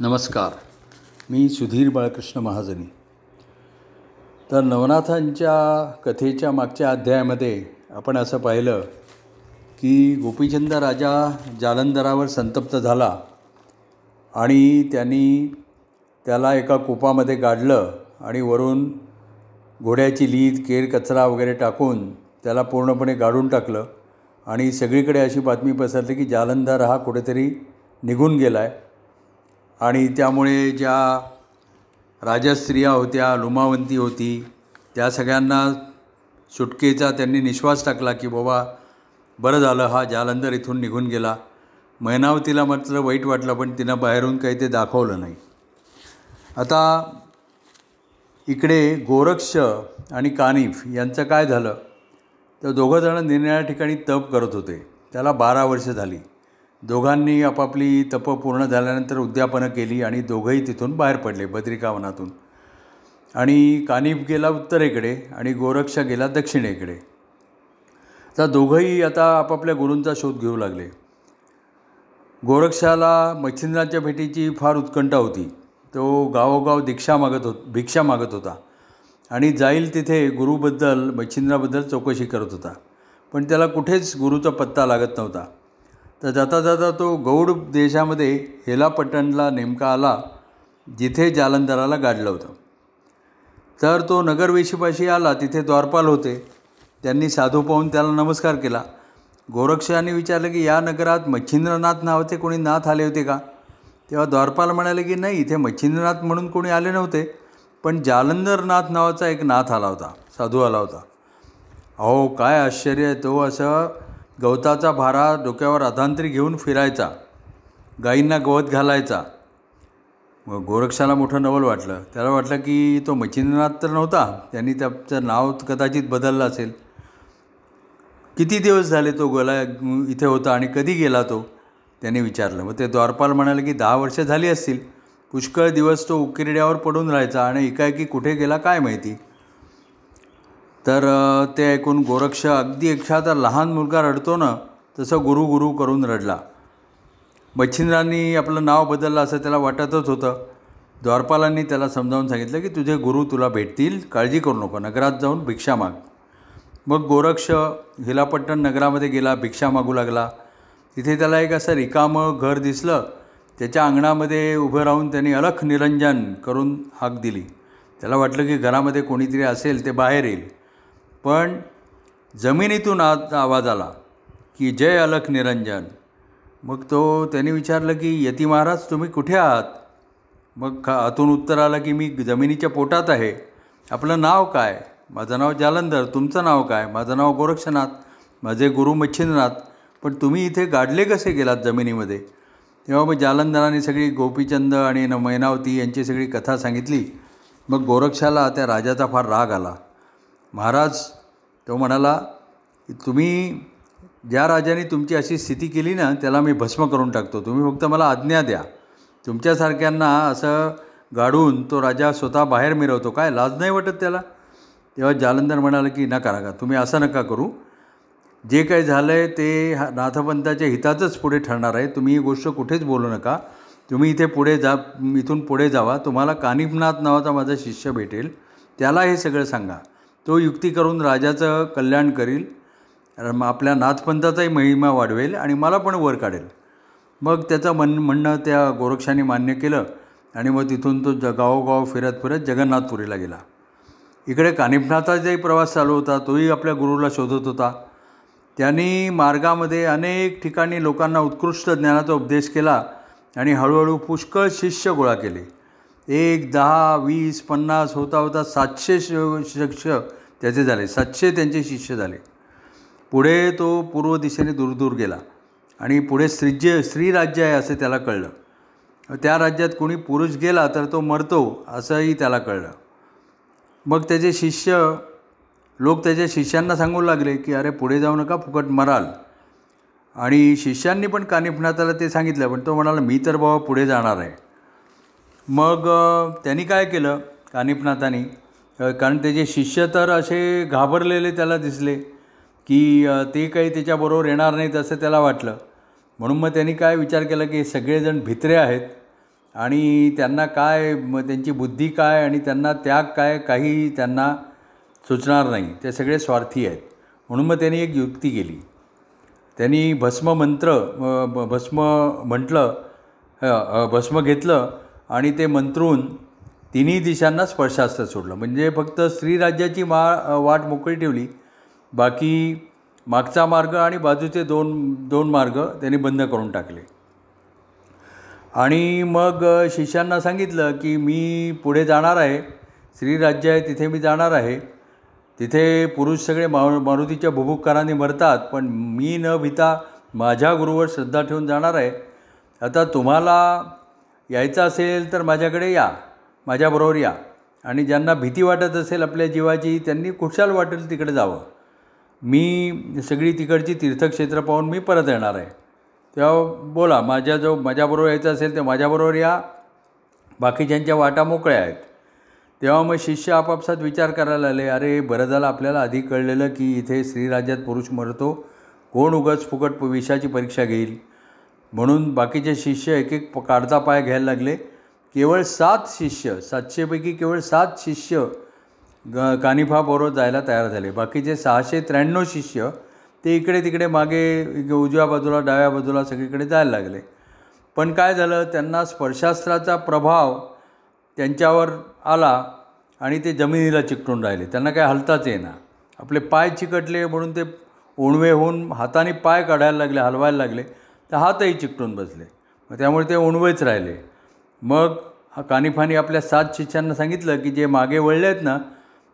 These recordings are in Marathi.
नमस्कार. मी सुधीर बाळकृष्ण महाजनी. तर नवनाथांच्या कथेच्या मागच्या अध्यायामध्ये आपण असं पाहिलं की गोपीचंद राजा जालंधरावर संतप्त झाला आणि त्यांनी त्याला एका कोपामध्ये गाडलं आणि वरून घोड्याची लीद केर कचरा वगैरे टाकून त्याला पूर्णपणे गाडून टाकलं. आणि सगळीकडे अशी बातमी पसरली की जालंधर हा कुठेतरी निघून गेला आहे आणि त्यामुळे ज्या राजस्त्रिया होत्या लुमावंती होती त्या सगळ्यांना सुटकेचा त्यांनी निश्वास टाकला की बाबा बरं झालं हा जालंधर इथून निघून गेला. मैनावतीला मात्र वाईट वाटलं पण तिनं बाहेरून काही ते दाखवलं नाही. आता इकडे गोरक्ष आणि कानिफ यांचं काय झालं? तर दोघंजणं निरनिळ्या ठिकाणी तप करत होते. त्याला बारा वर्ष झाली. दोघांनी आपापली तपं पूर्ण झाल्यानंतर उद्यापनं केली आणि दोघंही तिथून बाहेर पडले बद्रिकावनातून. आणि कानिप गेला उत्तरेकडे आणि गोरक्ष गेला दक्षिणेकडे. तर दोघंही आता आपापल्या गुरूंचा शोध घेऊ लागले. गोरक्षाला मच्छिंद्रांच्या भेटीची फार उत्कंठा होती. तो गावोगाव दीक्षा मागत होत भिक्षा मागत होता. आणि जाईल तिथे गुरुबद्दल मच्छिंद्राबद्दल चौकशी करत होता. पण त्याला कुठेच गुरुचा पत्ता लागत नव्हता. तर जाता जाता तो गौड देशामध्ये हेलापट्टणला नेमका आला जिथे जालंधराला गाडलं होतं. तर तो नगरवेशीपाशी आला तिथे द्वारपाल होते. त्यांनी साधू पाहून त्याला नमस्कार केला. गोरक्षाने विचारलं की या नगरात मच्छिंद्रनाथ नावाचे कोणी नाथ आले होते का? तेव्हा द्वारपाल म्हणाले की नाही इथे मच्छिंद्रनाथ म्हणून कोणी आले नव्हते पण जालंधरनाथ नावाचा एक नाथ आला होता साधू आला होता. अहो काय आश्चर्य आहे तो असं गवताचा भारा डोक्यावर अधांतरी घेऊन फिरायचा. गाईंना गवत घालायचा. मग गोरक्षाला मोठं नवल वाटलं. त्याला वाटलं की तो मच्छिंद्रनाथ तर नव्हता. त्यांनी त्याचं नाव कदाचित बदललं असेल. किती दिवस झाले तो गोला इथे होता आणि कधी गेला तो? त्याने विचारलं. मग ते द्वारपाल म्हणाले की दहा वर्ष झाली असतील. पुष्कळ दिवस तो उकिरड्यावर पडून राहायचा आणि एकाएकी कुठे गेला काय माहिती? तर ते ऐकून गोरक्ष अगदी एखादा लहान मुलगा रडतो ना तसं गुरु गुरु करून रडला. मच्छिंद्रांनी आपलं नाव बदललं असं त्याला वाटतच होतं. द्वारपालांनी त्याला समजावून सांगितलं की तुझे गुरु तुला भेटतील काळजी करू नको नगरात जाऊन भिक्षा माग. मग गोरक्ष हिलापट्टण नगरामध्ये गेला भिक्षा मागू लागला. तिथे त्याला एक असं रिकामं घर दिसलं. त्याच्या अंगणामध्ये उभं राहून त्यांनी अलख निरंजन करून हाक दिली. त्याला वाटलं की घरामध्ये कोणीतरी असेल ते बाहेर येईल. पण जमिनीतून आत आवाज आला की जय अलख निरंजन. मग तो त्यांनी विचारलं की यती महाराज तुम्ही कुठे आहात? मग खा आतून उत्तर आलं की मी जमिनीच्या पोटात आहे. आपलं नाव काय? माझं नाव जालंधर तुमचं नाव काय? माझं नाव गोरक्षनाथ माझे गुरु मच्छिंद्रनाथ. पण तुम्ही इथे गाडले कसे गेलात जमिनीमध्ये? तेव्हा मग जालंधराने सगळी गोपीचंद आणि न मैनावती यांची सगळी कथा सांगितली. मग गोरक्षाला त्या राजाचा फार राग आला. महाराज तो म्हणाला की तुम्ही ज्या राजाने तुमची अशी स्थिती केली ना त्याला मी भस्म करून टाकतो. तुम्ही फक्त मला आज्ञा द्या. तुमच्यासारख्यांना असं गाडून तो राजा स्वतः बाहेर मिरवतो. काय लाज नाही वाटत त्याला? तेव्हा जालंधर म्हणाला की नका नका तुम्ही असं नका करू. जे काही झालं आहे ते हा नाथपंथाच्या हिताचंच पुढे ठरणार आहे. तुम्ही ही गोष्ट कुठेच बोलू नका. तुम्ही इथे पुढे जा इथून पुढे जावा. तुम्हाला कानिफनाथ नावाचा माझा शिष्य भेटेल. त्याला हे सगळं सांगा. तो युक्ती करून राजाचं कल्याण करील. आपल्या नाथपंथाचाही महिमा वाढवेल आणि मला पण वर काढेल. मग त्याचं मन म्हणणं त्या गोरक्षाने मान्य केलं आणि मग तिथून तो ज गावोगाव फिरत फिरत जगन्नाथपुरीला गेला. इकडे कानिफनाथाचाही प्रवास चालू होता तोही आपल्या गुरुला शोधत होता. त्यांनी मार्गामध्ये अनेक ठिकाणी लोकांना उत्कृष्ट ज्ञानाचा उपदेश केला आणि हळूहळू पुष्कळ शिष्य गोळा केले. एक दहा वीस पन्नास होता होता सातशे शिष्य त्याचे झाले. सातशे त्यांचे शिष्य झाले. पुढे तो पूर्व दिशेने दूर दूर गेला. आणि पुढे स्त्रीज्य स्त्रीराज्य आहे असं त्याला कळलं. त्या राज्यात कोणी पुरुष गेला तर तो मरतो असंही त्याला कळलं. मग त्याचे शिष्य लोक त्याच्या शिष्यांना सांगू लागले की अरे पुढे जाऊ नका फुकट मराल. आणि शिष्यांनी पण कानिफनाथाला ते सांगितलं पण तो म्हणाला मी तर बाबा पुढे जाणार आहे. मग त्यांनी काय केलं? कानिफनाथांनी. कारण त्याचे शिष्य तर असे घाबरलेले त्याला दिसले की ते काही त्याच्याबरोबर येणार नाहीत असं त्याला वाटलं. म्हणून मग त्यांनी काय विचार केला की सगळेजण भित्रे आहेत आणि त्यांना काय मग त्यांची बुद्धी काय आणि त्यांना त्याग काय काही त्यांना सुचणार नाही. ते सगळे स्वार्थी आहेत. म्हणून मग त्यांनी एक युक्ती केली. त्यांनी भस्म मंत्र भस्म म्हटलं भस्म घेतलं आणि ते मंत्रून तिन्ही दिशांना स्पर्शास्त्र सोडलं. म्हणजे फक्त स्त्रीराज्याची मा वाट मोकळी ठेवली. बाकी मागचा मार्ग आणि बाजूचे दोन दोन मार्ग त्यांनी बंद करून टाकले. आणि मग शिष्यांना सांगितलं की मी पुढे जाणार आहे. स्त्रीराज्य आहे तिथे मी जाणार आहे. तिथे पुरुष सगळे मा मारुतीच्या भुभुक्कारांनी मरतात पण मी न भिता माझ्या गुरुवर श्रद्धा ठेवून जाणार आहे. आता तुम्हाला यायचं असेल तर माझ्याकडे या माझ्याबरोबर या. आणि ज्यांना भीती वाटत असेल आपल्या जीवाची त्यांनी कुशाल वाटेल तिकडे जावं. मी सगळी तिकडची तीर्थक्षेत्र पाहून मी परत येणार आहे. तेव्हा बोला माझ्या जो माझ्याबरोबर यायचं असेल तर माझ्याबरोबर या. बाकीच्यांच्या वाटा मोकळ्या आहेत. तेव्हा मग शिष्य आपापसात विचार करायला आले अरे बरं झालं आपल्याला आधी कळलेलं की इथे श्रीराज्यात पुरुष मरतो. कोण उगाच फुकट विषाची परीक्षा घेईल? म्हणून बाकीचे शिष्य एक एक काढता पाय घ्यायला लागले. केवळ सात शिष्य सातशेपैकी केवळ सात शिष्य ग कानिफाबरोबर जायला तयार झाले. बाकीचे सहाशे त्र्याण्णव शिष्य ते इकडे तिकडे मागे उजव्या बाजूला डाव्या बाजूला सगळीकडे जायला लागले. पण काय झालं? त्यांना स्पर्शास्त्राचा प्रभाव त्यांच्यावर आला आणि ते जमिनीला चिकटून राहिले. त्यांना काय हलताच येणार आपले पाय चिकटले म्हणून ते ओणवे होऊन हाताने पाय काढायला लागले हलवायला लागले. तर हातही चिकटून बसले. मग त्यामुळे ते उणवेच राहिले. मग हा कानिफानी आपल्या सात शिष्यांना सांगितलं की जे मागे वळले आहेत ना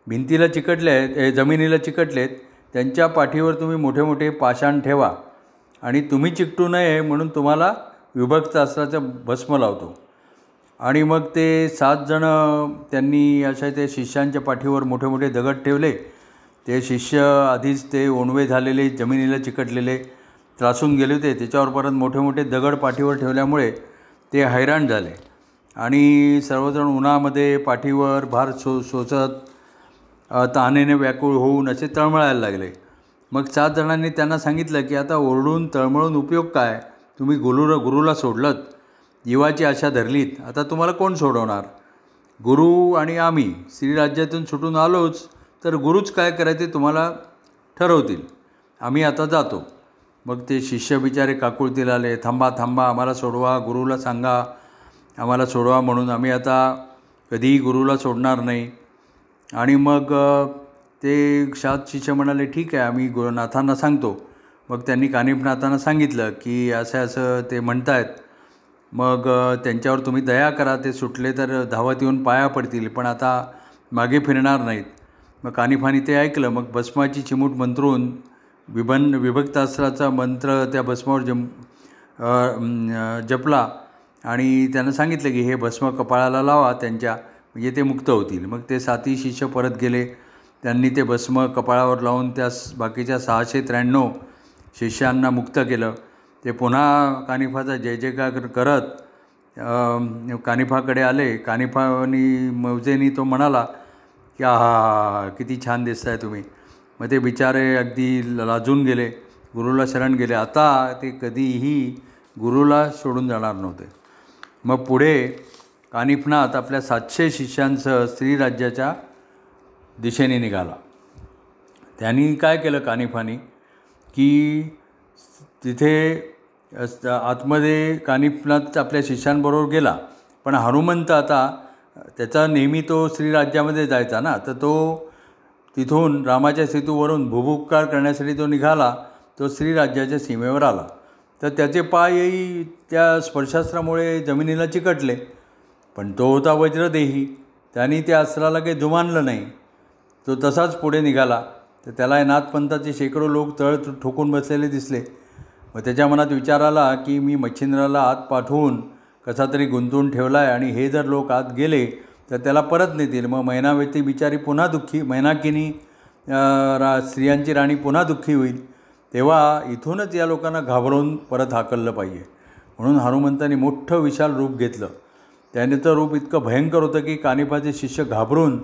भिंतीला चिकटले आहेत जमिनीला चिकटले आहेत त्यांच्या पाठीवर तुम्ही मोठे मोठे पाषाण ठेवा आणि तुम्ही चिकटू नये म्हणून तुम्हाला विभक्त असल्याचं भस्म लावतो. आणि मग ते सात जणं त्यांनी अशा ते शिष्यांच्या पाठीवर मोठे मोठे दगड ठेवले. ते शिष्य आधीच ते ओणवे झालेले जमिनीला चिकटलेले त्रासून गेले होते. त्याच्यावर परत मोठे मोठे दगड पाठीवर ठेवल्यामुळे ते हैराण झाले. आणि सर्वजण उन्हामध्ये पाठीवर भार सो सोचत तहानेने व्याकुळ होऊन असे तळमळायला लागले. मग सात जणांनी त्यांना सांगितलं की आता ओरडून तळमळून उपयोग काय? तुम्ही गुरु गुरुला सोडलत. जीवाची आशा धरलीत. आता तुम्हाला कोण सोडवणार? गुरु आणि आम्ही श्रीराज्यातून सुटून आलोच तर गुरुच काय करायचे तुम्हाला ठरवतील. आम्ही आता जातो. मग ते शिष्य बिचारे काकुळतील आले थांबा थांबा आम्हाला सोडवा गुरुला सांगा आम्हाला सोडवा म्हणून आम्ही आता कधीही गुरुला सोडणार नाही. आणि मग ते शात शिष्य म्हणाले ठीक आहे आम्ही गुरुनाथांना सांगतो. मग त्यांनी कानिपनाथांना सांगितलं की असं असं ते म्हणत आहेत मग त्यांच्यावर तुम्ही दया करा ते सुटले तर धावत येऊन पाया पडतील पण आता मागे फिरणार नाहीत. मग कानिफानी ते ऐकलं मग भस्माची चिमूट मंत्रून विभन विभक्तास्त्राचा मंत्र त्या भस्मावर जम जपला. आणि त्यांना सांगितलं की हे भस्म कपाळाला लावा त्यांच्या म्हणजे ते मुक्त होतील. मग ते साती शिष्य परत गेले. त्यांनी ते भस्म कपाळावर लावून त्या बाकीच्या सहाशे त्र्याण्णव शिष्यांना मुक्त केलं. ते पुन्हा कानिफाचा जय जयकार करत कानिफाकडे आले. कानिफानी मौजेनी तो म्हणाला की हा किती छान दिसत आहे तुम्ही. मग ते बिचारे अगदी लाजून गेले गुरुला शरण गेले. आता ते कधीही गुरुला सोडून जाणार नव्हते. मग पुढे कानिफनाथ आपल्या सातशे शिष्यांसह स्त्रीराज्याच्या दिशेने निघाला. त्यांनी काय केलं कानिफानी? की तिथे आतमध्ये कानिफनाथ आपल्या शिष्यांबरोबर गेला. पण हनुमंत आता त्याचा नेहमी तो श्रीराज्यामध्ये जायचा ना तर तो तिथून रामाच्या सेतूवरून भूभुपकार करण्यासाठी तो निघाला तो श्रीराज्याच्या सीमेवर आला. तर त्याचे पायही त्या स्पर्शास्त्रामुळे जमिनीला चिकटले. पण तो होता वज्रदेही. त्यांनी त्या अस्त्राला काही जुमानलं नाही. तो तसाच पुढे निघाला. तर त्याला नाथपंथाचे शेकडो लोक तळ ठोकून बसलेले दिसले. मग त्याच्या मनात विचार आला की मी मच्छिंद्राला आत पाठवून कसा तरी गुंतवून ठेवला आहे आणि हे जर लोक आत गेले तर त्याला परत नेतील. मग महिनावेती बिचारी पुन्हा दुःखी मैनाकिनी रा स्त्रियांची राणी पुन्हा दुःखी होईल. तेव्हा इथूनच या लोकांना घाबरवून परत हाकललं पाहिजे. म्हणून हनुमंतांनी मोठं विशाल रूप घेतलं. त्याने तर रूप इतकं भयंकर होतं की कानिफाचे शिष्य घाबरून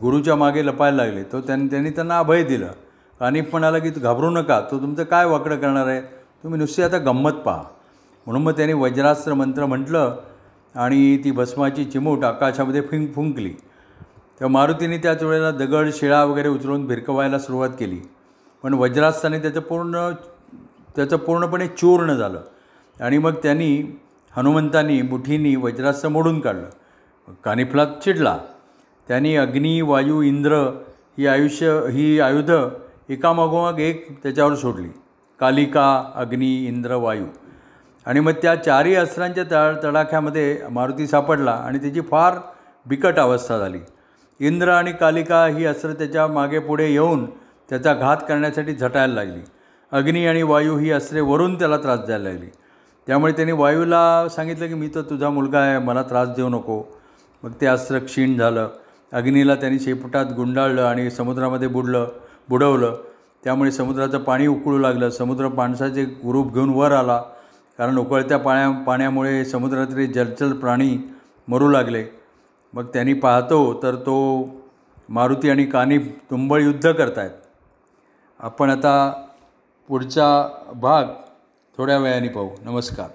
गुरुच्या मागे लपायला लागले. तो त्यांनी त्यांनी त्यांना अभय दिलं. कानिफ म्हणाला की घाबरू नका. तो तुमचं काय वाकडं करणार आहे? तुम्ही नुसती आता गंमत पहा. म्हणून मग त्याने वज्रास्त्र मंत्र म्हटलं आणि ती भस्माची चिमूट आकाशामध्ये फिंक फुंकली. तेव्हा मारुतीने त्याच वेळेला दगड शिळा वगैरे उचलून भिरकवायला सुरुवात केली. पण वज्रास्ताने त्याचं पूर्ण त्याचं पूर्णपणे चूर्ण झालं. आणि मग त्यांनी हनुमंतांनी मुठीनी वज्रास्त्र मोडून काढलं. कानिफलात चिडला. त्यांनी अग्नी वायू इंद्र ही आयुष्य ही आयुधं एकामागोमाग एक त्याच्यावर सोडली. कालिका अग्नी इंद्र वायू. आणि मग त्या चारही अस्त्रांच्या तळ तडाख्यामध्ये मारुती सापडला आणि त्याची फार बिकट अवस्था झाली. इंद्र आणि कालिका ही अस्त्र त्याच्यामागे पुढे येऊन त्याचा घात करण्यासाठी झटायला लागली. अग्नी आणि वायू ही अस्त्रे वरून त्याला त्रास द्यायला लागली. त्यामुळे त्यांनी वायूला सांगितलं की मी तर तुझा मुलगा आहे मला त्रास देऊ नको. मग ते अस्त्र क्षीण झालं. अग्नीला त्यांनी शेपटात गुंडाळलं आणि समुद्रामध्ये बुडलं बुडवलं. त्यामुळे समुद्राचं पाणी उकळू लागलं. समुद्र माणसाचे ग्रुप घेऊन वर आला. कारण उकळत्या पाण्या पाण्यामुळे समुद्रातले जलचल प्राणी मरू लागले. मग त्यांनी पाहतो तर तो मारुती आणि कानी तुंबळ युद्ध करतायत. आपण आता पुढचा भाग थोड्या वेळाने पाहू. नमस्कार.